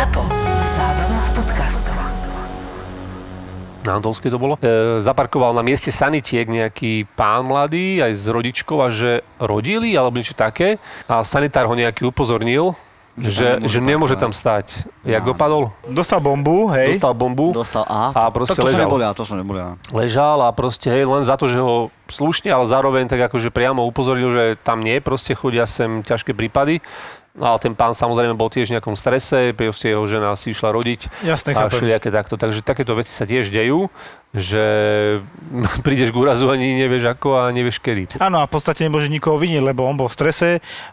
ZAPO. Zábrná v podcastov. Na Antolskej to bolo. E, zaparkoval na mieste sanitiek nejaký pán mladý aj s rodičkou a že rodili alebo niečo také. A sanitár ho nejaký upozornil, že, tam nemôže že nemôže tam stať. Jak dopadol? Dostal bombu, hej. Dostal bombu Dostal, aha. a proste to, to som ležal. nebol ja, to som nebol ja. ležal a proste hej, len za to, že ho slušne, ale zároveň tak akože priamo upozoril, že tam nie, proste chodia sem ťažké prípady. No ale ten pán samozrejme bol tiež v nejakom strese, proste jeho žena si išla rodiť Jasné, a všelijaké takto. Takže takéto veci sa tiež dejú, že prídeš k úrazu ani nevieš ako a nevieš kedy. Áno, a v podstate nemôže nikoho viniť, lebo on bol v strese,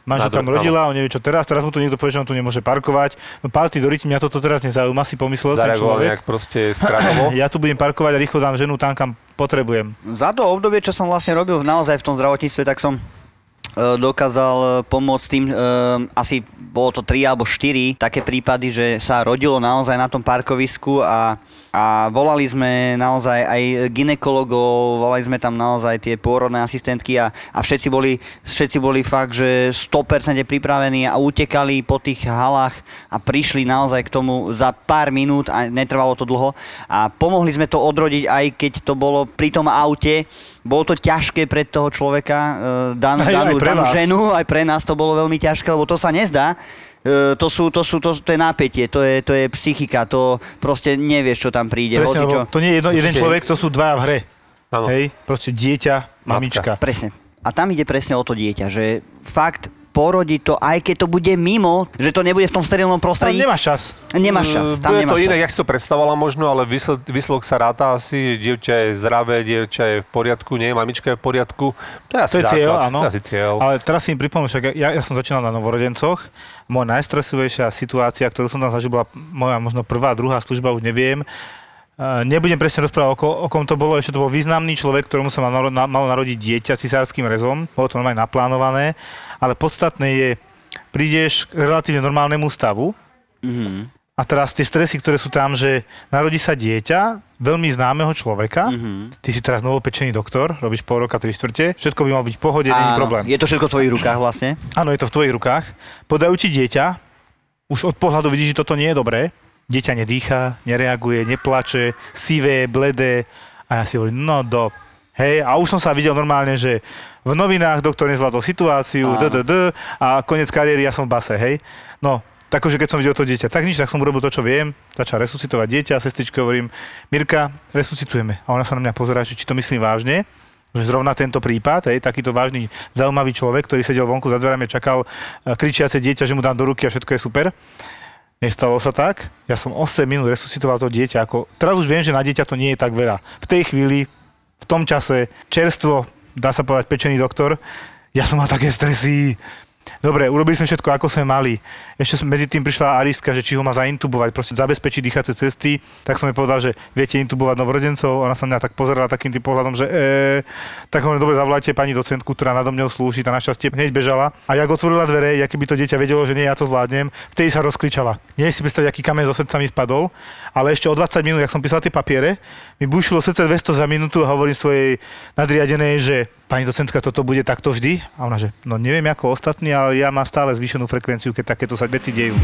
manželka Na mu rodila, on nevie čo teraz, teraz mu tu niekto povie, že on tu nemôže parkovať. No party do mňa toto teraz nezaujíma, si pomyslel ten človek. nejak proste. Ja tu budem parkovať a rýchlo dám ženu tam, kam potrebujem. Za to obdobie, čo som vlastne robil naozaj v tom zdravotníctve, tak som dokázal e, pomôcť tým, e, asi bolo to 3 alebo 4 také prípady, že sa rodilo naozaj na tom parkovisku a, a volali sme naozaj aj ginekologov, volali sme tam naozaj tie pôrodné asistentky a, a všetci, boli, všetci boli fakt, že 100% pripravení a utekali po tých halách a prišli naozaj k tomu za pár minút a netrvalo to dlho. A pomohli sme to odrodiť aj keď to bolo pri tom aute, bolo to ťažké pre toho človeka, e, danú, Aj- aj danú, pre danú vás. ženu, aj pre nás to bolo veľmi ťažké, lebo to sa nezdá. E, to, sú, to, sú, to, to je napätie, to je, to je psychika, to proste nevieš, čo tam príde. Presne, lebo to nie je jedno, jeden Určite. človek, to sú dvaja v hre. Áno. Hej, proste dieťa, mamička. Presne. A tam ide presne o to dieťa, že fakt porodiť to, aj keď to bude mimo, že to nebude v tom sterilnom Tam prostredí. nemáš čas. Nemáš čas, tam Bude nemáš to inak, čas. jak si to predstavovala možno, ale výsled, výsledok sa ráta asi, dievča je zdravé, dievča je v poriadku, nie, mamička je v poriadku. To je asi To je cieľ, základ, áno. To je asi cieľ. Ale teraz si mi pripomínam, však ja, ja som začínal na novorodencoch. Moja najstresovejšia situácia, ktorú som tam zažil, bola moja možno prvá, druhá služba, už neviem. Uh, nebudem presne rozprávať, o, ko, o kom to bolo, ešte to bol významný človek, ktorému sa mal, naro- na, malo narodiť dieťa cisárským rezom, bolo to normálne naplánované, ale podstatné je, prídeš k relatívne normálnemu stavu Mhm. a teraz tie stresy, ktoré sú tam, že narodí sa dieťa veľmi známeho človeka, Mhm. ty si teraz novopečený doktor, robíš pol roka, tri štvrte, všetko by malo byť v pohode, není problém. Je to všetko v tvojich rukách vlastne. Áno, je to v tvojich rukách. Podajú ti dieťa, už od pohľadu vidíš, že toto nie je dobré. Dieťa nedýcha, nereaguje, neplače, sivé, bledé. A ja si hovorím, no do... Hej, a už som sa videl normálne, že v novinách doktor nezvládol situáciu. DDD, a koniec kariéry, ja som v base, hej. No, tak akože keď som videl to dieťa, tak nič, tak som urobil to, čo viem, začal resuscitovať dieťa, sestričke hovorím, Mirka, resuscitujeme. A ona sa na mňa pozerá, že či to myslím vážne, že zrovna tento prípad, hej, takýto vážny, zaujímavý človek, ktorý sedel vonku za dverami čakal e, kričiace dieťa, že mu dám do ruky a všetko je super. Nestalo sa tak. Ja som 8 minút resuscitoval to dieťa. Ako, teraz už viem, že na dieťa to nie je tak veľa. V tej chvíli, v tom čase, čerstvo, dá sa povedať pečený doktor, ja som mal také stresy. Dobre, urobili sme všetko, ako sme mali. Ešte medzi tým prišla Ariska, že či ho má zaintubovať, proste zabezpečiť dýchacie cesty. Tak som jej povedal, že viete intubovať novorodencov. Ona sa mňa tak pozerala takým tým pohľadom, že e, tak hovorím, dobre, zavolajte pani docentku, ktorá nado mňou slúži, tá našťastie hneď bežala. A jak otvorila dvere, jak keby to dieťa vedelo, že nie, ja to zvládnem, vtedy sa rozkričala. Nie si predstaviť, aký kameň zo srdca mi spadol, ale ešte o 20 minút, jak som písal tie papiere, mi bušilo srdce 200 za minútu a hovorím svojej nadriadenej, že pani docentka, toto bude takto vždy? A ona, že no neviem ako ostatní, ale ja mám stále zvýšenú frekvenciu, keď takéto sa veci dejú.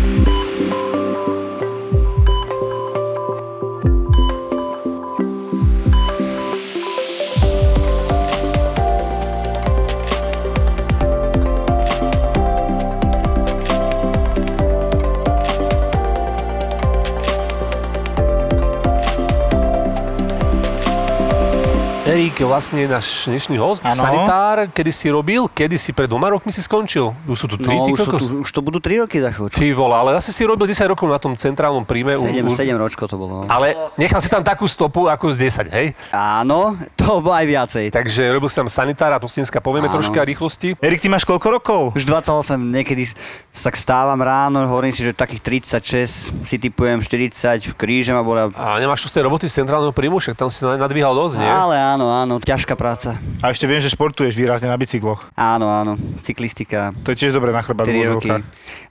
Vlastne náš dnešný host, Áno. sanitár, kedy si robil, kedy si pred dvoma rokmi si skončil. Už sú tu tri, No, už, sú tu, už to budú 3 roky za chvíľu. Ty vole, ale zase si robil 10 rokov na tom centrálnom príjme. u- 7, u- 7 ročko to bolo. no. Ale nechal si tam takú stopu ako z 10, hej? Áno, to bolo aj viacej. Takže robil si tam sanitára, tu Sinska povieme Áno. troška rýchlosti. Erik, ty máš koľko rokov? Už 28, niekedy sa stávam ráno, hovorím si, že takých 36, si typujem 40, v kríže ma bola. A nemáš tu z tej roboty z centrálneho príjmu, však tam si nadvíhal dosť, nie? Ale áno, áno, ťažká práca. A ešte viem, že športuješ výrazne na bicykloch. Áno, áno, cyklistika. To je tiež dobré na chrbát v 3 roky.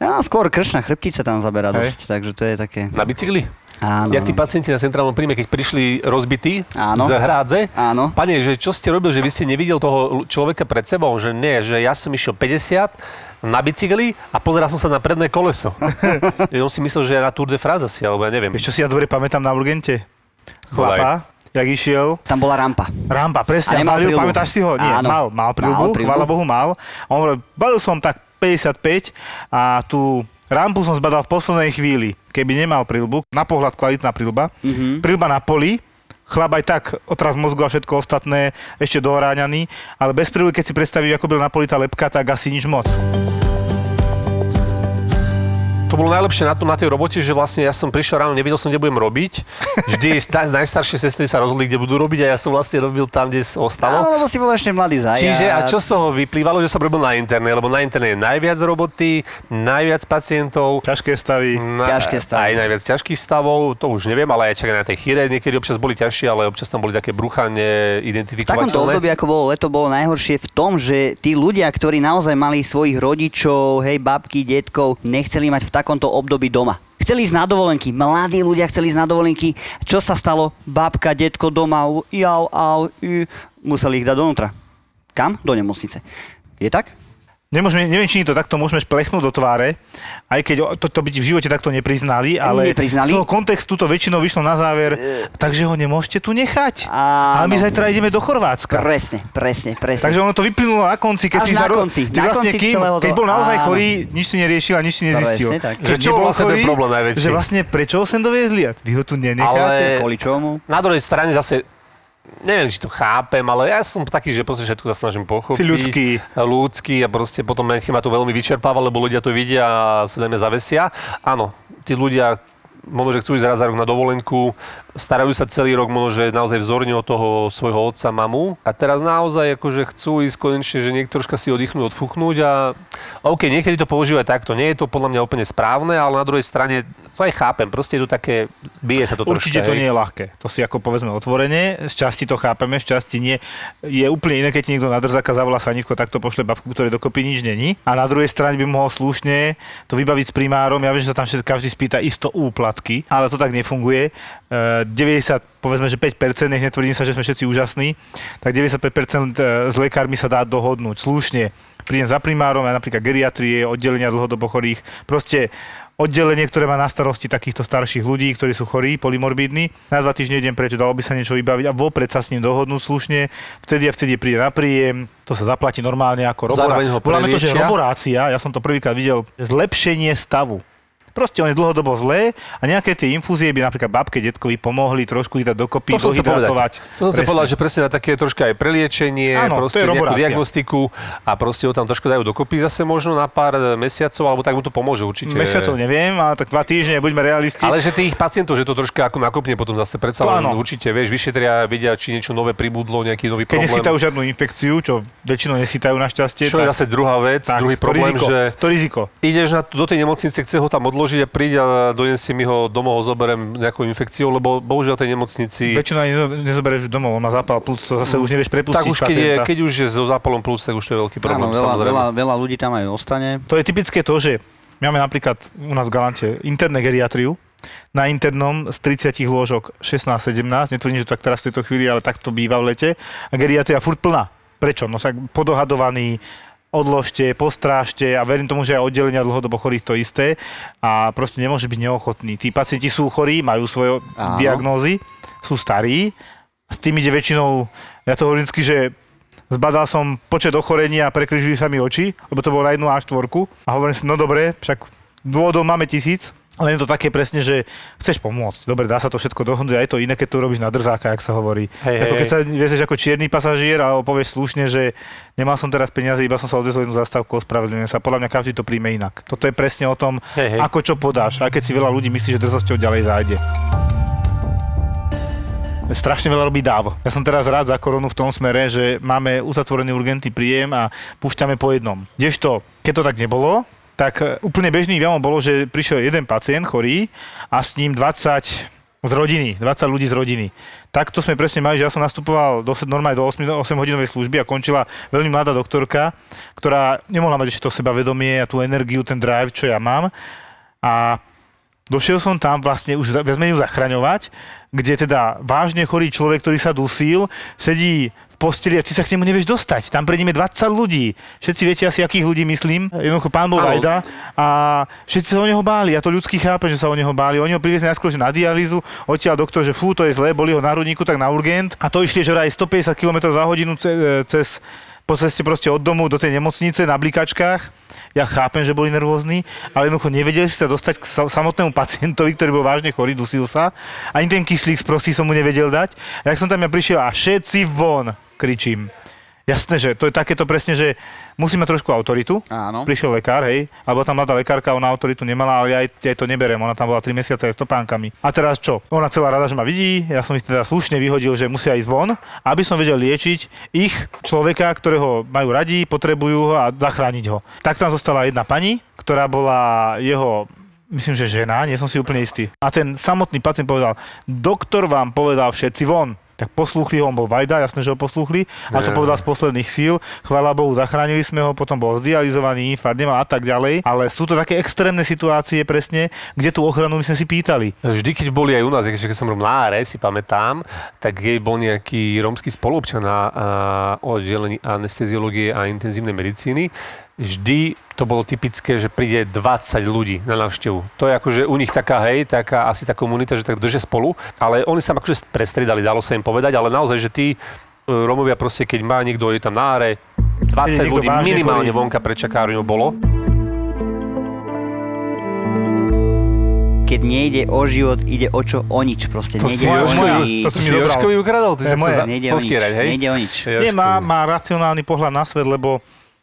No, skôr kršná chrbtica tam zaberá Hej. dosť, takže to je také... Na bicykli? Áno. Jak tí pacienti na centrálnom príjme, keď prišli rozbití Áno. z hrádze? Áno. Pane, že čo ste robil, že vy ste nevidel toho človeka pred sebou? Že nie, že ja som išiel 50, na bicykli a pozeral som sa na predné koleso. on si myslel, že je na Tour de France asi, alebo ja neviem. Vieš, čo si ja dobre pamätám na Urgente? Chlapa, jak išiel, Tam bola rampa. Rampa, presne. A nemal balil, pamätáš si ho? Nie, Áno. mal, mal prilbu, Mal prilbu. chvála Bohu mal. A on hovoril, balil som tak 55 a tú rampu som zbadal v poslednej chvíli. Keby nemal prilbu, na pohľad kvalitná prilba, Mhm. prilba na poli, chlap aj tak otraz mozgu a všetko ostatné ešte dohráňaný, ale bez prilby, keď si predstaví, ako byl na poli tá lepka, tak asi nič moc. To bolo najlepšie na tom, na tej robote, že vlastne ja som prišiel ráno, nevedel som, kde budem robiť. Vždy sta- najstaršie sestry sa rozhodli, kde budú robiť a ja som vlastne robil tam, kde ostalo. Áno, lebo si bol ešte mladý zajac. Čiže a čo z toho vyplývalo, že som robil na interne, lebo na interne je najviac roboty, najviac pacientov, Ťažké stavy. na, Ťažké stavy. Aj najviac ťažkých stavov, to už neviem, ale aj čakaj na tej chýre, niekedy občas boli ťažšie, ale občas tam boli také brucha V takomto období, ako bolo leto, bolo najhoršie v tom, že tí ľudia, ktorí naozaj mali svojich rodičov, hej, babky, detkov, nechceli mať v takomto období doma. Chceli ísť na dovolenky, mladí ľudia chceli ísť na dovolenky. Čo sa stalo? Babka, detko doma, jau, au, ü, museli ich dať donútra. Kam? Do nemocnice. Je tak? Nemôžeme, neviem, či to takto môžeme šplechnúť do tváre, aj keď to, to by ti v živote takto nepriznali, ale Nepriznali? z toho kontextu to väčšinou vyšlo na záver, takže ho nemôžete tu nechať. Áno. Ale my zajtra ideme do Chorvátska. Presne, presne, presne. Takže ono to vyplynulo na konci, keď Až si na sa ro- konci, ty na vlastne konci kým, celého keď toho- bol naozaj áno. chorý, nič si neriešil a nič si nezistil. Presne tak. Že čo bol vlastne ten problém najväčší? Že vlastne prečo ho sem doviezli? A vy ho tu nenecháte? Ale- Kvôli čomu? Na druhej strane zase neviem, či to chápem, ale ja som taký, že proste všetko sa snažím pochopiť. Si ľudský. Ľudský a proste potom ma to veľmi vyčerpáva, lebo ľudia to vidia a sa najmä zavesia. Áno, tí ľudia možno, že chcú ísť raz za rok na dovolenku, starajú sa celý rok, možno, že naozaj vzorne od toho svojho otca, mamu. A teraz naozaj akože chcú ísť konečne, že niekto troška si oddychnúť, odfúknúť a OK, niekedy to používajú aj takto. Nie je to podľa mňa úplne správne, ale na druhej strane to aj chápem. Proste je to také, bije sa to Určite troška. to hej. nie je ľahké. To si ako povedzme otvorene. Z časti to chápeme, z časti nie. Je úplne iné, keď ti niekto na drzaka zavolá sanitko, tak to pošle babku, ktorej dokopy nič není. A na druhej strane by mohol slušne to vybaviť s primárom. Ja viem, že sa tam každý spýta isto úplatky, ale to tak nefunguje. E, 90, povedzme, že 5%, nech netvrdím sa, že sme všetci úžasní, tak 95% s lekármi sa dá dohodnúť slušne. Prídem za primárom, aj napríklad geriatrie, oddelenia dlhodobo chorých, proste oddelenie, ktoré má na starosti takýchto starších ľudí, ktorí sú chorí, polymorbidní. Na dva týždne idem preč, dalo by sa niečo vybaviť a vopred sa s ním dohodnúť slušne. Vtedy a vtedy príde na príjem, to sa zaplatí normálne ako robora. Voláme to, že roborácia, ja som to prvýkrát videl, zlepšenie stavu. Proste on je dlhodobo zlé a nejaké tie infúzie by napríklad babke, detkovi pomohli trošku ich dať dokopy, To dohydratovať. To som chcel povedať, že presne na také troška aj preliečenie, Áno, to proste je nejakú diagnostiku a proste ho tam trošku dajú dokopy zase možno na pár mesiacov, alebo tak mu to pomôže určite. Mesiacov neviem, ale tak dva týždne, buďme realisti. Ale že tých pacientov, že to troška ako nakopne potom zase predsa To len určite, vieš, vyšetria, vedia, či niečo nové pribudlo, nejaký nový Keď problém. nesýtajú žiadnu infekciu, čo väčšinou nesýtajú našťastie, Čo je tak, zase druhá vec, tak, druhý to problém, riziko, že To riziko. ideš na, do tej nemocnice, chce ho tam odložiť a príde a donesie mi ho domov, ho zoberiem nejakou infekciou, lebo bohužiaľ tej nemocnici... Väčšinou ani nezoberieš domov, on má zápal plúc, to zase už nevieš prepustiť tak už keď, je, keď už je so zápalom plúc, tak už to je veľký problém, Áno, veľa, veľa, veľa ľudí tam aj ostane. To je typické to, že my máme napríklad u nás v Galante interné geriatriu, na internom z 30 lôžok 16-17, netvrdím, že to tak teraz v tejto chvíli, ale tak to býva v lete, a geriatria furt plná. Prečo? No tak podohadovaný, odložte, postrážte a verím tomu, že aj oddelenia dlhodobo chorých to isté a proste nemôže byť neochotný. Tí pacienti sú chorí, majú svoje Áno. diagnózy, sú starí a s tým ide väčšinou, ja to hovorím vždycky, že zbadal som počet ochorení a prekryžili sa mi oči, lebo to bolo na jednu A4 a hovorím si, no dobre, však dôvodov máme tisíc, ale je to také presne, že chceš pomôcť. Dobre, dá sa to všetko dohodnúť a je to iné, keď to robíš na drzáka, jak sa hovorí. Hej, ako keď sa vieš ako čierny pasažier, alebo povieš slušne, že nemal som teraz peniaze, iba som sa odvezol jednu zastávku, ospravedlňujem sa. Podľa mňa každý to príjme inak. Toto je presne o tom, Hej, hej. ako čo podáš. A keď si veľa ľudí myslí, že drzosťou ďalej zájde. Strašne veľa robí dáv. Ja som teraz rád za koronu v tom smere, že máme uzatvorený urgentný príjem a púšťame po jednom. Kdežto, keď to tak nebolo, tak e, úplne bežný javom bolo, že prišiel jeden pacient chorý a s ním 20 z rodiny, 20 ľudí z rodiny. Takto sme presne mali, že ja som nastupoval do, normálne do 8, 8 hodinovej služby a končila veľmi mladá doktorka, ktorá nemohla mať ešte to sebavedomie a tú energiu, ten drive, čo ja mám. A Došiel som tam vlastne už viac menej zachraňovať, kde teda vážne chorý človek, ktorý sa dusil, sedí posteli a ty sa k nemu nevieš dostať. Tam pred je 20 ľudí. Všetci viete asi, akých ľudí myslím. Jednoducho pán bol. Vajda a všetci sa o neho báli. Ja to ľudský chápem, že sa o neho báli. Oni ho priviezli najskôr že na dialýzu, odtiaľ doktor, že fú, to je zlé, boli ho na hrudníku, tak na urgent. A to išli, že vraj 150 km za hodinu ce- cez po ceste proste od domu do tej nemocnice na blikačkách. Ja chápem, že boli nervózni, ale jednoducho nevedeli si sa dostať k sa- samotnému pacientovi, ktorý bol vážne chorý, dusil sa. Ani ten kyslík z prostý som mu nevedel dať. A jak som tam ja prišiel a všetci von, kričím. Jasné, že to je takéto presne, že musí mať trošku autoritu. Áno. Prišiel lekár, hej, alebo tam mladá lekárka, ona autoritu nemala, ale ja jej, ja jej to neberiem, ona tam bola 3 mesiace aj s topánkami. A teraz čo? Ona celá rada, že ma vidí, ja som ich teda slušne vyhodil, že musia ísť von, aby som vedel liečiť ich človeka, ktorého majú radi, potrebujú ho a zachrániť ho. Tak tam zostala jedna pani, ktorá bola jeho myslím, že žena, nie som si úplne istý. A ten samotný pacient povedal, doktor vám povedal všetci von. Tak poslúchli ho, on bol Vajda, jasné, že ho poslúchli. A to povedal z posledných síl. Chvála Bohu, zachránili sme ho, potom bol zdializovaný, infarkt nemal a tak ďalej. Ale sú to také extrémne situácie presne, kde tú ochranu my sme si pýtali. Vždy, keď boli aj u nás, keď som robil na áre, si pamätám, tak jej bol nejaký rómsky spolupčan na oddelení anesteziológie a intenzívnej medicíny. Vždy to bolo typické, že príde 20 ľudí na návštevu. To je akože u nich taká, hej, taká asi tá komunita, že tak držia spolu, ale oni sa akože prestriedali, dalo sa im povedať, ale naozaj, že tí e, Rómovia proste, keď má niekto, je tam na áre, 20 niekto ľudí minimálne chorý. vonka pred čakárňou bolo. Keď nejde o život, ide o čo o nič proste. To nejde si Jožkovi- nič. to si mi si. Jožkovi ukradol? Ty sa moje. chce za- Nejde o nič. povtierať, hej? Nejde o nič. Nie, má, má racionálny pohľad na svet, lebo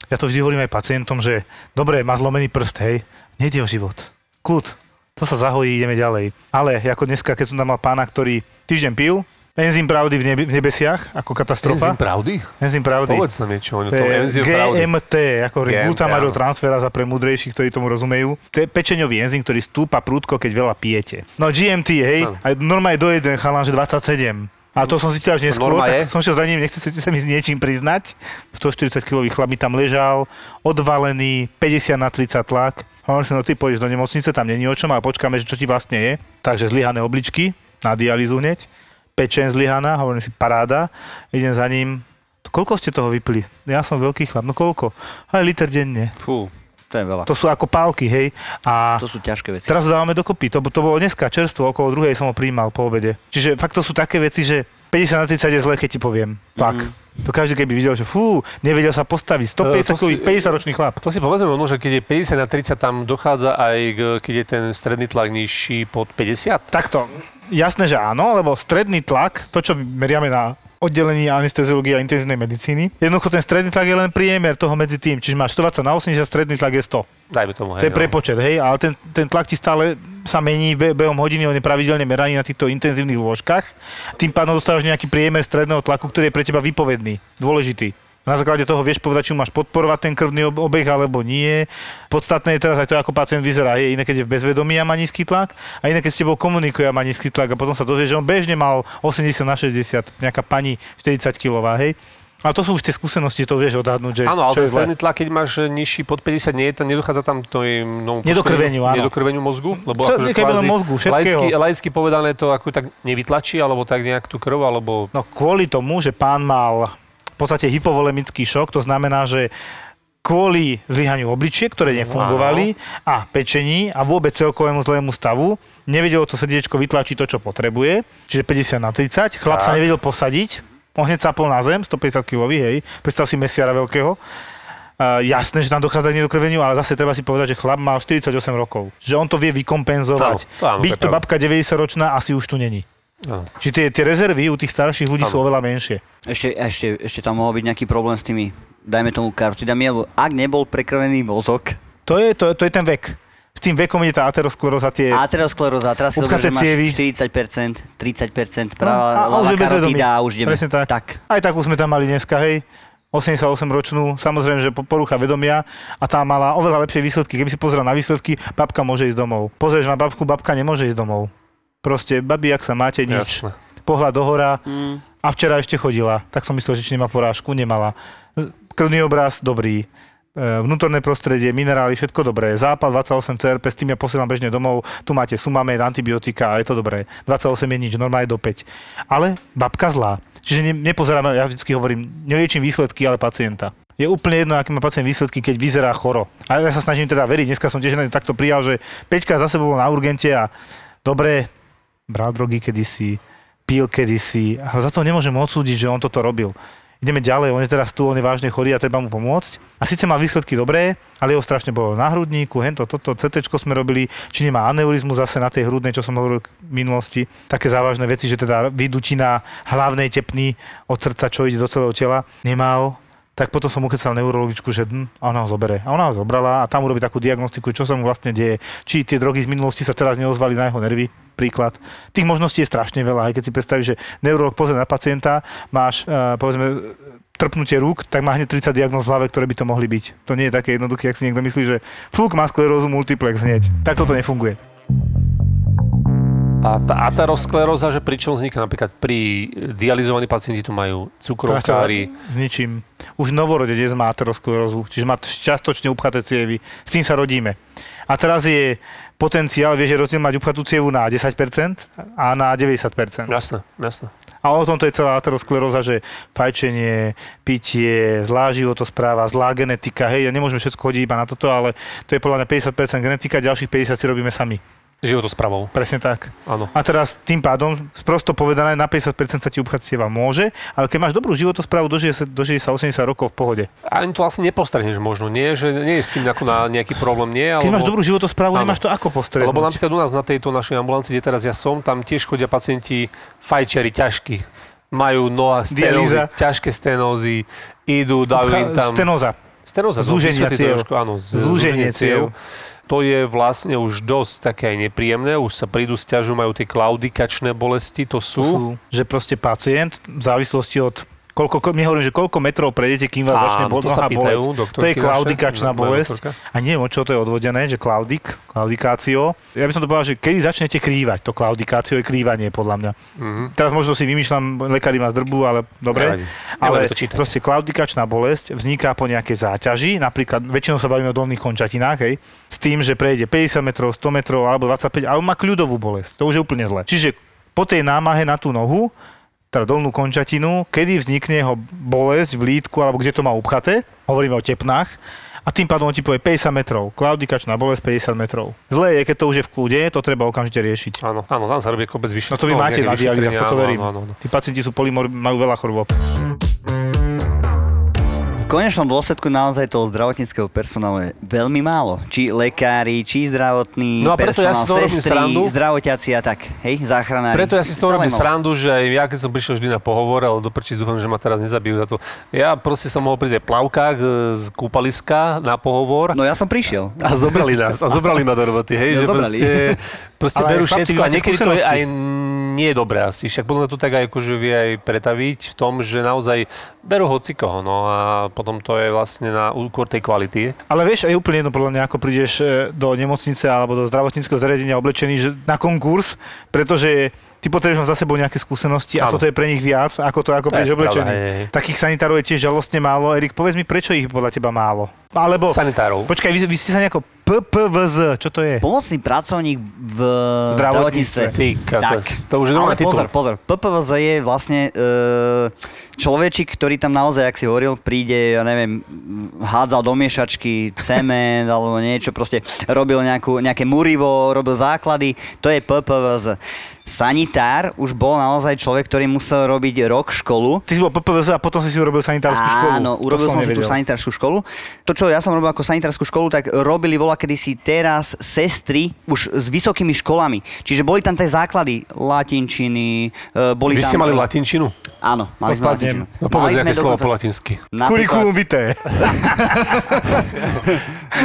ja to vždy hovorím aj pacientom, že dobre, má zlomený prst, hej, nejde o život. Kľud, to sa zahojí, ideme ďalej. Ale ako dneska, keď som tam mal pána, ktorý týždeň pil, enzym pravdy v, nebe, v nebesiach, ako katastrofa. Enzym pravdy? Enzym pravdy. Povedz nám niečo o To tom enzym pravdy. GMT, ako hovorím, GMT, glutamadol áno. transferáza pre múdrejších, ktorí tomu rozumejú. To je pečeňový enzym, ktorý stúpa prúdko, keď veľa pijete. No GMT, hej, Áno. a normálne do jeden chalan, že 27. A to som zistil až neskôr, norma tak je? som šiel za ním, nechcete sa mi s niečím priznať. 140 kg chlap mi tam ležal, odvalený, 50 na 30 tlak. Hovorím si, no ty pôjdeš do nemocnice, tam není o čom, a počkáme, že čo ti vlastne je. Takže zlyhané obličky, na dialýzu hneď, pečen zlyhaná, hovorím si, paráda, idem za ním, Koľko ste toho vypili? Ja som veľký chlap. No koľko? Aj liter denne. Fú. To je veľa. To sú ako pálky, hej. A To sú ťažké veci. teraz ho dávame dokopy. To, to bolo dneska čerstvo, okolo druhej som ho príjmal po obede. Čiže fakt to sú také veci, že 50 na 30 je zle, keď ti poviem. Tak. To každý keby videl, že fú, nevedel sa postaviť. 150 Eh, to si- 50 ročný chlap. To si povedzme možno, že keď je 50 na 30, tam dochádza aj, k, keď je ten stredný tlak nižší pod 50. Takto. Jasné, že áno, lebo stredný tlak, to čo meriame na oddelení anesteziológie a intenzívnej medicíny. Jednoducho ten stredný tlak je len priemer toho medzi tým. Čiže máš 120 na 80, stredný tlak je 100. Dajme tomu, To hej. je prepočet, hej, ale ten, ten tlak ti stále sa mení be- behom hodiny, on je pravidelne meraný na týchto intenzívnych lôžkach. Tým pádom dostávaš nejaký priemer stredného tlaku, ktorý je pre teba vypovedný, dôležitý. Na základe toho vieš povedať, či máš podporovať ten krvný ob- obeh alebo nie. Podstatné je teraz aj to, ako pacient vyzerá. Je iné, keď je v bezvedomí a má nízky tlak a iné, keď s tebou komunikuje a má nízky tlak a potom sa dozvie, že on bežne mal 80 na 60, nejaká pani 40 kilová, hej. Ale to sú už tie skúsenosti, to vieš odhadnúť, že Áno, ale ten stredný tlak, keď máš nižší pod 50, nie je tam, nedochádza tam to no, Nedokrveniu, áno. Nedokrveniu mozgu? Lebo Co- akože kvázi mozgu, laicky, laicky povedané to ako tak nevytlačí, alebo tak nejak tú krv, alebo... No kvôli tomu, že pán mal podstate hypovolemický šok, to znamená, že kvôli zlyhaniu obličiek, ktoré nefungovali a pečení a vôbec celkovému zlému stavu, nevedelo to srdiečko vytlačiť to, čo potrebuje, čiže 50 na 30, chlap sa nevedel posadiť, on hneď sapol na zem, 150 kg, hej, predstav si mesiara veľkého. Uh, jasné, že tam dochádza k nedokrveniu, ale zase treba si povedať, že chlap mal 48 rokov. Že on to vie vykompenzovať. Áno, to áno, Byť to babka 90-ročná asi už tu není. Čiže tie, tie rezervy u tých starších ľudí Áno. sú oveľa menšie. Ešte, ešte, ešte tam mohol byť nejaký problém s tými, dajme tomu karotidami, alebo ak nebol prekrvený mozog, To je, to, to je ten vek. S tým vekom ide tá ateroskleróza, tie... ateroskleróza, teraz si Upchaté že máš cievy. 40%, 30%, No, práva, a- a už ľavá je bez vedomí. karotida a už ideme. Presne tak. tak. Aj takú sme tam mali dneska, hej. 88-ročnú, samozrejme, že po- porucha vedomia a tá mala oveľa lepšie výsledky. Keby si pozrel na výsledky, babka môže ísť domov. Pozrieš na babku, babka nemôže ísť domov. Proste, babi, ak sa máte, nič. Jasné. Pohľad do hora Mm. a včera ešte chodila. Tak som myslel, že či nemá porážku, nemala. Krvný obraz, dobrý. vnútorné prostredie, minerály, všetko dobré. Zápal 28 CRP, s tým ja posielam bežne domov, tu máte sumamed, antibiotika a je to dobré. 28 je nič, normálne do 5. Ale babka zlá. Čiže ne, nepozerám, ja vždy hovorím, neliečím výsledky, ale pacienta. Je úplne jedno, aký má pacient výsledky, keď vyzerá choro. A ja sa snažím teda veriť. Dneska som tiež takto prijal, že 5 krát za sebou na urgente a dobre, bral drogy kedysi, pil kedysi. A za to nemôžem odsúdiť, že on toto robil ideme ďalej, on je teraz tu, on je vážne chorý a treba mu pomôcť. A síce má výsledky dobré, ale jeho strašne bolo na hrudníku, hento, toto, CT sme robili, či nemá aneurizmu zase na tej hrudnej, čo som hovoril v minulosti. Také závažné veci, že teda vydutina hlavnej tepny od srdca, čo ide do celého tela, nemal tak potom som ukecal neurologičku, že hm, a ona ho zobere. A ona ho zobrala a tam urobí takú diagnostiku, čo sa mu vlastne deje. Či tie drogy z minulosti sa teraz neozvali na jeho nervy, príklad. Tých možností je strašne veľa, aj keď si predstavíš, že neurolog pozrie na pacienta, máš, uh, povedzme, trpnutie rúk, tak má hneď 30 diagnóz v hlave, ktoré by to mohli byť. To nie je také jednoduché, ak si niekto myslí, že fúk má sklerózu multiplex hneď. Tak toto nefunguje. A tá ateroskleróza, že pričom vzniká napríklad pri dializovaní pacienti tu majú cukrovkári. S ničím. Už novorodec má aterosklerózu, čiže má častočne upchaté cievy. S tým sa rodíme. A teraz je potenciál, vieš, že rozdiel mať upchatú cievu na 10% a na 90%. Jasné, jasné. A o tomto je celá ateroskleróza, že fajčenie, pitie, zlá životospráva, zlá genetika, hej, ja nemôžeme všetko hodiť iba na toto, ale to je podľa mňa 50% genetika, ďalších 50 si robíme sami. Životospravou. Presne tak. Áno. A teraz tým pádom, prosto povedané, na 50% sa ti upchať môže, ale keď máš dobrú životosprávu, dožije sa, dožije sa 80 rokov v pohode. A to vlastne nepostrehneš možno, nie? Že nie je s tým na nejaký problém, nie? Keď máš dobrú životosprávu, nemáš to ako postrehnúť. Lebo napríklad u nás na tejto našej ambulancii, kde teraz ja som, tam tiež chodia pacienti fajčiari ťažkí. Majú noha stenózy, ťažké stenózy, idú, dajú im tam... Stenóza. Stenóza, zúženie ciev. áno, zúženie ciev to je vlastne už dosť také aj nepríjemné, už sa prídu sťažu, majú tie klaudikačné bolesti, to sú. To sú že proste pacient v závislosti od koľko, my hovorím, že koľko metrov prejdete, kým vás začne bol, noha pýtajú, boleť. To je klaudikačná bolesť. A neviem, od čo to je odvodené, že klaudik, klaudikácio. Ja by som to povedal, že kedy začnete krývať, to klaudikácio je krývanie podľa mňa. Mm-hmm. Teraz možno si vymýšľam, lekári ma zdrbu, ale dobre. ale to proste klaudikačná bolesť vzniká po nejakej záťaži, napríklad väčšinou sa bavíme o dolných končatinách, hej, s tým, že prejde 50 metrov, 100 metrov alebo 25, ale má kľudovú bolesť. To už je úplne zle. Čiže po tej námahe na tú nohu teda dolnú končatinu, kedy vznikne jeho bolesť v lítku alebo kde to má upchaté, hovoríme o tepnách, a tým pádom on ti povie 50 metrov, klaudikačná bolesť 50 metrov. Zlé je, keď to už je v kľude, to treba okamžite riešiť. Áno, áno, tam sa robí kopec vyššie. No to vy máte na dialýzach, toto verím. Áno, áno, áno. Tí pacienti sú polymor, majú veľa chorôb konečnom dôsledku naozaj toho zdravotníckého personálu je veľmi málo. Či lekári, či zdravotní no a preto personál, ja si sestry, srandu, zdravotiaci a tak, hej, záchranári. Preto ja si z toho robím srandu, že ja keď som prišiel vždy na pohovor, ale do prčí dúfam, že ma teraz nezabijú za to. Ja proste som mohol prísť aj plavkách e, z kúpaliska na pohovor. No ja som prišiel. A zobrali nás, a zobrali ma do roboty, hej, no, že zobrali. proste, proste berú všetko a niekedy to je aj nie je dobré asi. Však podľa to tak aj akože vie aj pretaviť v tom, že naozaj berú hocikoho, no a potom to je vlastne na úkor tej kvality. Ale vieš, aj úplne jedno podľa mňa, ako prídeš e, do nemocnice alebo do zdravotníckého zariadenia oblečený že na konkurs, pretože ty potrebuješ mať za sebou nejaké skúsenosti a ano. toto je pre nich viac, ako to, ako prídeš oblečený. Hej, hej. Takých sanitárov je tiež žalostne málo. Erik, povedz mi, prečo ich podľa teba málo? Alebo... Sanitárov. Počkaj, vy, vy ste sa nejako PPVZ, čo to je? Pomocný pracovník v zdravotníctve. tak. To už je Ale pozor, pozor. PPVZ je vlastne e, človečik, ktorý tam naozaj, ak si hovoril, príde, ja neviem, hádzal do miešačky cement alebo niečo, proste robil nejakú, nejaké murivo, robil základy. To je PPVZ sanitár už bol naozaj človek, ktorý musel robiť rok školu. Ty si bol PPVZ a potom si si urobil sanitárskú školu. Áno, urobil som, som si tú sanitárskú školu. To, čo ja som robil ako sanitárskú školu, tak robili vola kedy si teraz sestry už s vysokými školami. Čiže boli tam tie základy latinčiny, e, boli Vy tam... ste mali latinčinu? Áno, mali sme latinčinu. No povedz nejaké slovo po latinsky. Kurikulum vitae.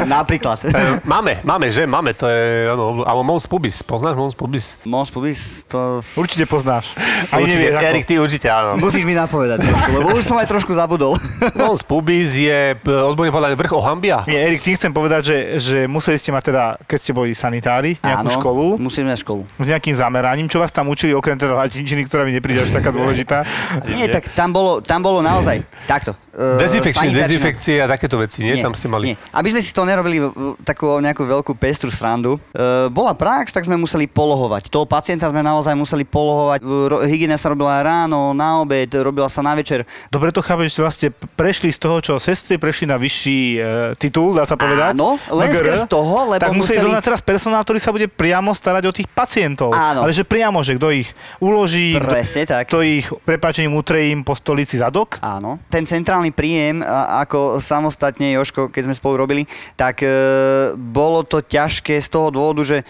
Napríklad. E, máme, máme, že? Máme, to je, áno, alebo Mons Pubis. Poznáš Mons Pubis? Mons Pubis to... Určite poznáš. A určite, nevieš, Erik, ty určite áno. Musíš mi napovedať trošku, lebo už som aj trošku zabudol. Z Pubis je odborne povedané vrch Ohambia. Nie, Erik, ty chcem povedať, že, že museli ste mať teda, keď ste boli sanitári, nejakú áno, školu. musíme školu. S nejakým zameraním, čo vás tam učili, okrem teda latinčiny, ktorá mi nepríde až taká dôležitá. Nie, tak tam bolo, tam bolo naozaj takto. Dezinfekčné, sanitačná- dezinfekcie a takéto veci, nie? Tam ste mali. Nie. Aby sme si to nerobili uh, takú nejakú veľkú pestru srandu, uh, bola prax, tak sme museli polohovať. Toho pacienta sme naozaj museli polohovať. Uh, ro- hygiena sa robila ráno, na obed, robila sa na večer. Dobre to chápeš, že vlastne prešli z toho, čo sestry prešli na vyšší e, titul, dá sa povedať. Áno, len MGR, skrz toho, lebo tak musí museli- zohnať teraz personál, ktorý sa bude priamo starať o tých pacientov. Áno. Ale že priamo, že kto ich uloží, kto, Presne tak. kto ich, prepáčením, utrie im po stolici zadok. Áno. Ten centrálny príjem, a- ako samostatne Joško, keď sme spolu robili, tak e, bolo to ťažké z toho dôvodu, že e,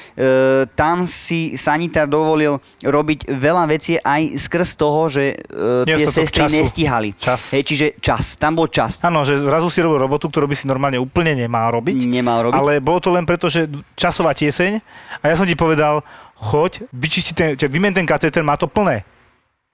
tam si sanitár dovolil robiť veľa vecí aj skrz toho, že e, tie sestry času. nestíhali. Čas. Hej, čiže čas. Tam bol čas. Áno, že zrazu si robil robotu, ktorú by si normálne úplne nemal robiť. Nemal robiť. Ale bolo to len preto, že časová tieseň a ja som ti povedal, choď, vyčisti ten, vymen ten katéter, má to plné.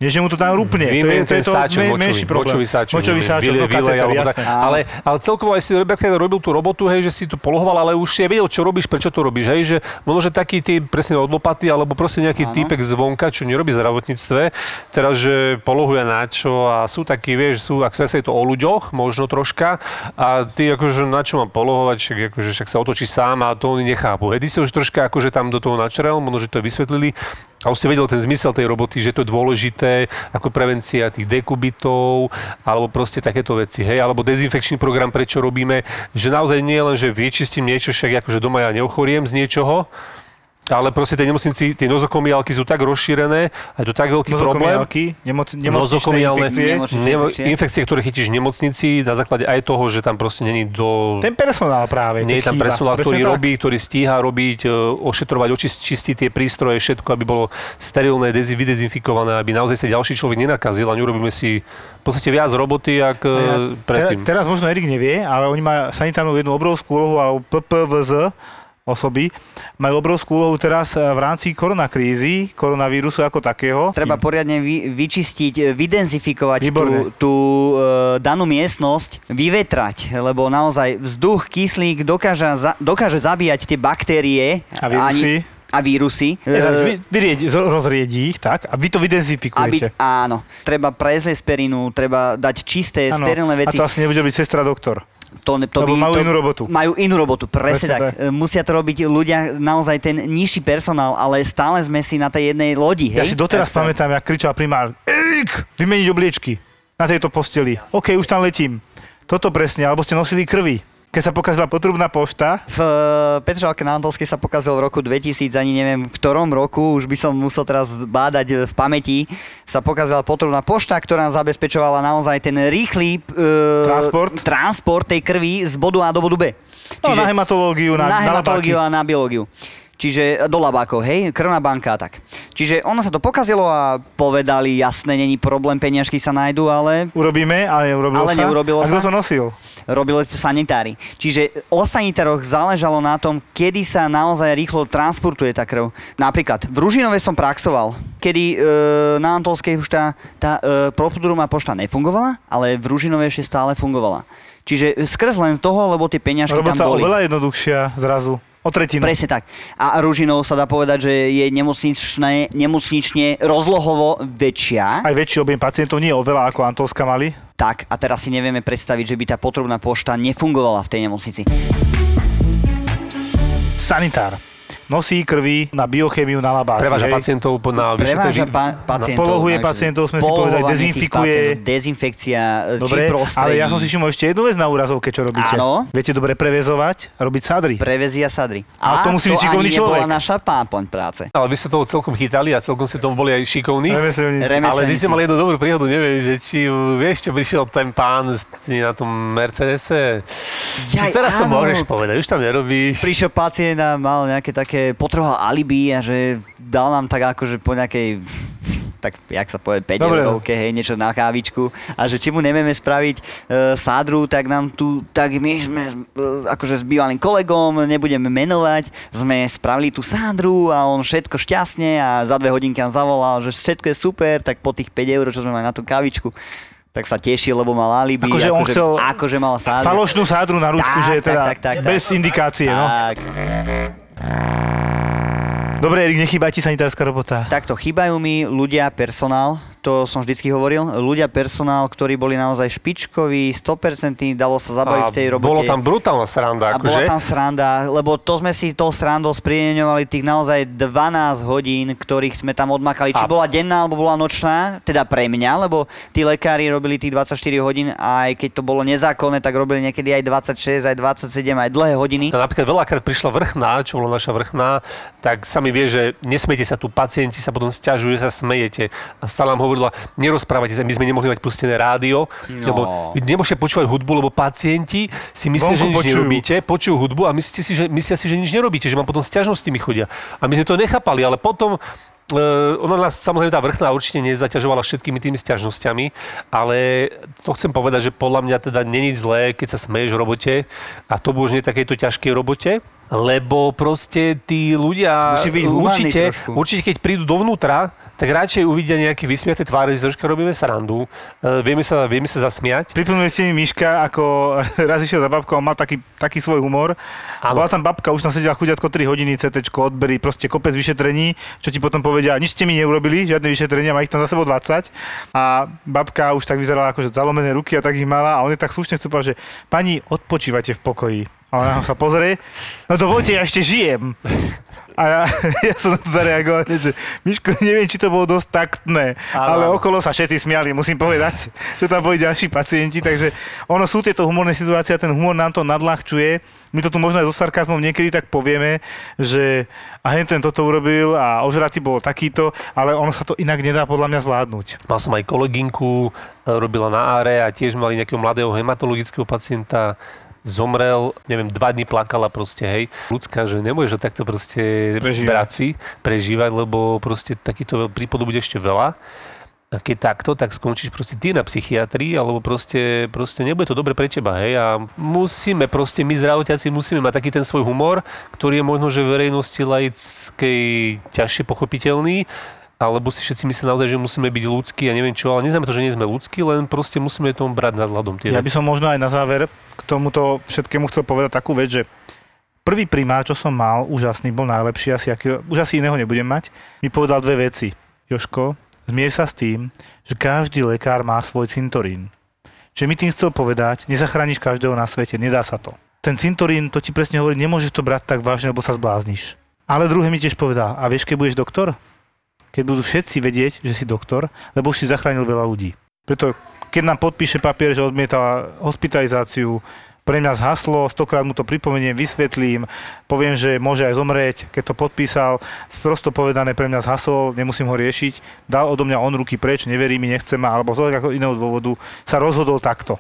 Nie, že mu to tam rúpne. to je, to je to me- menší problém. močový sáčok. Močový sáčok, vyle, vyle, katéter, alebo tak. ale, ale celkovo aj si Rebeka robil tú robotu, hej, že si tu polohoval, ale už si vedel, čo robíš, prečo to robíš, hej, že možno, že taký ty presne od lopaty, alebo proste nejaký Áno. týpek zvonka, čo nerobí v zdravotníctve, teraz, že polohuje na čo a sú takí, vieš, sú, ak sa je to o ľuďoch, možno troška, a ty akože na čo mám polohovať, však, akože, však sa otočí sám a to oni nechápu. Hej, ty si už troška akože tam do toho načrel, možno, že to vysvetlili, a už si vedel ten zmysel tej roboty, že to je dôležité, ako prevencia tých dekubitov, alebo proste takéto veci, hej, alebo dezinfekčný program, prečo robíme, že naozaj nie je len, že vyčistím niečo, však akože doma ja neochoriem z niečoho, ale proste tie nemocnici, tie nozokomiálky sú tak rozšírené, a je to tak veľký problém. Nemoc, Nozokomiálne infekcie. Nemo- infekcie. infekcie, ktoré chytíš v nemocnici na základe aj toho, že tam proste není do... Ten personál práve. Nie je tam chýba. personál, Presne ktorý tak. robí, ktorý stíha robiť, e, ošetrovať, očist- čistiť tie prístroje, všetko, aby bolo sterilné, dezi- vydezinfikované, aby naozaj sa ďalší človek nenakazil a neurobíme si v podstate viac roboty, jak A ja- e, predtým. Teraz, teraz možno Erik nevie, ale oni majú sanitárnu jednu obrovskú úlohu, alebo PPVZ osoby, majú obrovskú úlohu teraz eh, v rámci koronakrízy, koronavírusu ako takého. Treba poriadne vy, vyčistiť, e, vydenzifikovať tú, Výborné. tú e, danú miestnosť, vyvetrať, lebo naozaj vzduch, kyslík dokáže, za, dokáže zabíjať tie baktérie A vírusy. a vírusy. Vyriedi, rozriedi ich, tak? A vy to aby, vydenzifikujete. áno, treba prezliesť perinu, treba dať čisté, Áno. sterilné A veci. to asi nebude robiť sestra doktor. To, to Lebo by, majú to, inú robotu. Majú inú robotu, presne Presne tak. tak. E, Musia to robiť ľudia, naozaj ten nižší personál, ale stále sme si na tej jednej lodi, Ja hej? si doteraz Tak pamätám, jak kričal primár, Erik, vymeniť obliečky na tejto posteli. OK, už tam letím. Toto presne, alebo ste nosili krvi. Keď sa pokazila potrubná pošta, V e, Petržalke na Antolskej sa pokazil v roku 2000, ani neviem v ktorom roku, už by som musel teraz bádať e, v pamäti, sa pokazila potrubná pošta, ktorá zabezpečovala naozaj ten rýchly e, Transport. transport tej krvi z bodu A do bodu B. no, na hematológiu, na, na hematológiu a na biológiu. Čiže do labákov, hej, krvná banka a tak. Čiže ono sa to pokazilo a povedali, jasné, není problém, peniažky sa nájdú, ale Urobíme, ale neurobilo Ale sa. neurobilo a kto to nosil? robili to sanitári. Čiže o sanitároch záležalo na tom, kedy sa naozaj rýchlo transportuje tá krv. Napríklad v Ružinove som praxoval, kedy e, na Antolskej už tá, tá e, pošta nefungovala, ale v Ružinove ešte stále fungovala. Čiže skrz len toho, lebo tie peňažky tam Robota boli. oveľa jednoduchšia zrazu. O tretinu. Presne tak. A Ružinov sa dá povedať, že je nemocničné, nemocnične rozlohovo väčšia. Aj väčší objem pacientov, nie oveľa ako Antolska mali. Tak, a teraz si nevieme predstaviť, že by tá potrubná pošta nefungovala v tej nemocnici. Sanitár. Nosí krvi na biochémiu na labáku. Preváža hej? pacientov na Preváža pa- pacientov. Polohuje pacientov, sme si povedali, dezinfikuje. pacientov, Dezinfekcia, či Dobre, prostredí. ale ja som si všimol ešte jednu vec na úrazovke, čo robíte. Áno. Viete dobre prevezovať, robiť sadry. Prevezia sadry. Ale to musí byť to šikovný človek. naša pápoň práce. Ale vy ste toho celkom chytali a celkom ste tomu boli aj šikovní. Ale ty si Remeselníci. mal jednu dobrú príhodu, neviem, že či vieš, čo prišiel ten pán na tom Mercedese. Jaj, Či teraz to áno. môžeš povedať, už tam nerobíš. Prišiel pacient a mal nejaké také, potreboval alibi a že dal nám tak akože po nejakej tak jak sa povie, 5 Dobre. eurovke, hej, niečo na kávičku a že či mu nevieme spraviť e, sádru, tak nám tu, tak my sme e, akože s bývalým kolegom, nebudeme menovať, sme spravili tú sádru a on všetko šťastne a za dve hodinky nám zavolal, že všetko je super, tak po tých 5 eur, čo sme mali na tú kávičku, tak sa tešil, lebo mal alibi, Akože on chcel akože mal sádru. Falošnú sádru na ručku, Tak, že je tak, teda tak, tak, tak. bez indikácie. No. Dobre, Erik, nechýba ti sanitárska robota. takto chýbajú mi ľudia, personál, to som vždycky hovoril. Ľudia, personál, ktorí boli naozaj špičkoví, 100%, dalo sa zabaviť v tej robote. bolo tam brutálna sranda, a akože. bola tam sranda, lebo to sme si tou srandou sprieňovali tých naozaj 12 hodín, ktorých sme tam odmakali. Či A- bola denná, alebo bola nočná, teda pre mňa, lebo tí lekári robili tých 24 hodín a aj keď to bolo nezákonné, tak robili niekedy aj 26, aj 27, aj dlhé hodiny. A napríklad veľakrát prišla vrchná, čo bola naša vrchná, tak sa mi vie, že nesmejte sa tu, pacienti sa potom stiažujú, sa smejete. A stále nám hovorila, nerozprávajte sa, my sme nemohli mať pustené rádio, No. lebo vy nemôžete počúvať hudbu, lebo pacienti si myslia, Vonku že nič počujú. nerobíte, počujú hudbu a myslíte si, že, myslia si, že nič nerobíte, že vám potom stiažnosti mi chodia. A my sme to nechápali, ale potom Uh, ona nás samozrejme tá vrchná určite nezaťažovala všetkými tými stiažnosťami, ale to chcem povedať, že podľa mňa teda není zlé, keď sa smeješ v robote a to už nie takejto ťažkej robote, lebo proste tí ľudia byť humánny určite, trošku. určite, keď prídu dovnútra, tak radšej uvidia nejaké vysmiaté tváre, že troška robíme srandu, uh, vieme, sa, vieme sa zasmiať. Pripomínali ste mi Miška, ako raz išiel za babkou a mal taký, taký svoj humor. Áno. Bola tam babka, už tam sedela chudiatko 3 hodiny, CT, odbery, proste kopec vyšetrení, čo ti potom povedia, nič ste mi neurobili, žiadne vyšetrenia, má ich tam za sebou 20. A babka už tak vyzerala ako že zalomené ruky a tak ich mala a on je tak slušne vstúpal, že pani, odpočívajte v pokoji. A ona sa pozrie, no dovolte, ja ešte žijem. A ja, ja som na to zareagoval, že Miško, neviem, či to bolo dosť taktné, ale áno. okolo sa všetci smiali, musím povedať, že tam boli ďalší pacienti, takže ono sú tieto humorné situácie a ten humor nám to nadľahčuje. My to tu možno aj so sarkazmom niekedy tak povieme, že a hen ten toto urobil a ožratý bol takýto, ale ono sa to inak nedá podľa mňa zvládnuť. Mal som aj kolegynku, e, robila na áre a tiež mali nejakého mladého hematologického pacienta, zomrel, neviem, dva dní plakala proste, hej. Ľudská, že nemôže takto proste Prežívať. brať si, prežívať, lebo proste takýchto prípadov bude ešte veľa. A keď takto, tak skončíš proste ty na psychiatrii, alebo proste, proste nebude to dobre pre teba, hej. A musíme proste, my zdravotiaci musíme mať taký ten svoj humor, ktorý je možno, že verejnosti laickej ťažšie pochopiteľný, alebo si všetci myslia naozaj, že musíme byť ľudskí a neviem čo, ale neznamená to, že nie sme ľudskí, len proste musíme tomu brať nad hľadom tie Ja by veci. som možno aj na záver k tomuto všetkému chcel povedať takú vec, že prvý primár, čo som mal, úžasný, bol najlepší, asi, aký, už asi iného nebudem mať, mi povedal dve veci. Joško, zmier sa s tým, že každý lekár má svoj cintorín. Čiže mi tým chcel povedať, nezachrániš každého na svete, nedá sa to. Ten cintorín, to ti presne hovorí, nemôžeš to brať tak vážne, lebo sa zblázniš. Ale druhé mi tiež povedal, a vieš, keď budeš doktor? Keď budú všetci vedieť, že si doktor, lebo už si zachránil veľa ľudí. Preto keď nám podpíše papier, že odmieta hospitalizáciu, pre mňa zhaslo, stokrát mu to pripomeniem, vysvetlím, poviem, že môže aj zomrieť, keď to podpísal, prosto povedané pre mňa zhasol, nemusím ho riešiť, dal odo mňa on ruky preč, neverí mi, nechce ma, alebo z iného dôvodu sa rozhodol takto.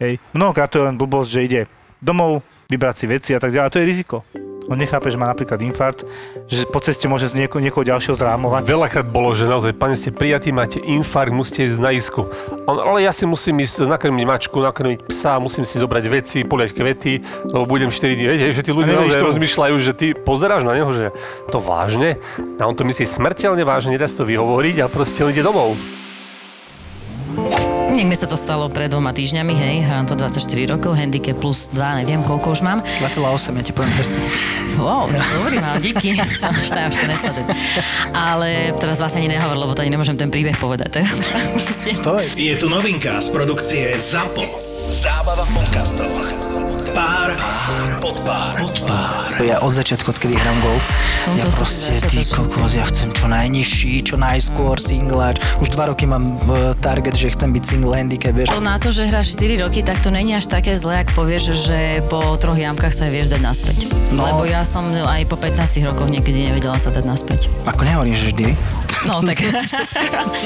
Hej. Mnohokrát to je len blbosť, že ide domov, vybrať si veci a tak ďalej, a to je riziko. On nechápe, že má napríklad infarkt, že po ceste môže z nieko, niekoho ďalšieho zrámovať. Veľakrát bolo, že naozaj, pane, ste prijatí, máte infarkt, musíte ísť na isku. On, ale ja si musím ísť nakrmiť mačku, nakrmiť psa, musím si zobrať veci, poliať kvety, lebo budem 4 dní. Viete, že tí ľudia naozaj rozmýšľajú, že ty pozeráš na neho, že to vážne. A on to myslí smrteľne vážne, nedá to vyhovoriť a proste on ide domov. Nech mi sa to stalo pred dvoma týždňami, hej, hrám to 24 rokov, handicap plus 2, neviem koľko už mám. 2,8, ja ti poviem presne. Wow, dobrý mám, díky, som už tam, už to nesledujem. Ale teraz vlastne ani nehovor, lebo to ani nemôžem ten príbeh povedať teraz. Je tu novinka z produkcie ZAPO. Zábava v podcastoch. Pár, pod pár, pod pár. Ja od začiatku, odkedy hrám golf, No ja proste, ty kokos, ja chcem čo najnižší, čo najskôr singláč. Už dva roky mám v target, že chcem byť single handicap, vieš. To na to, že hráš 4 roky, tak to není až také zlé, ak povieš, že po troch jamkách sa vieš dať naspäť. No. Lebo ja som aj po 15 rokoch niekedy nevedela sa dať naspäť. Ako nehovorím, že vždy. No tak.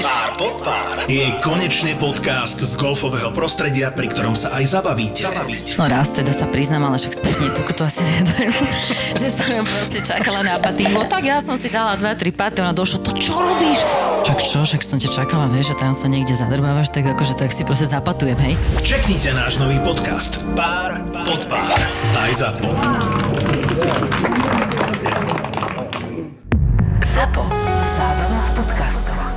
Pár pod pár je konečne podcast z golfového prostredia, pri ktorom sa aj zabavíte. zabavíte. No raz teda sa priznám, ale však spätne pokutu asi nedajú. že som ju proste čakala na paty. No tak ja som si dala 2-3 paty, ona došla, to čo robíš? Čak čo, však som ťa čakala, vieš, že tam sa niekde zadrbávaš, tak akože tak si proste zapatujem, hej. Čeknite náš nový podcast. Pár, pod pár. Aj ZAPO. ZAPO. Zábrná v podcastovách.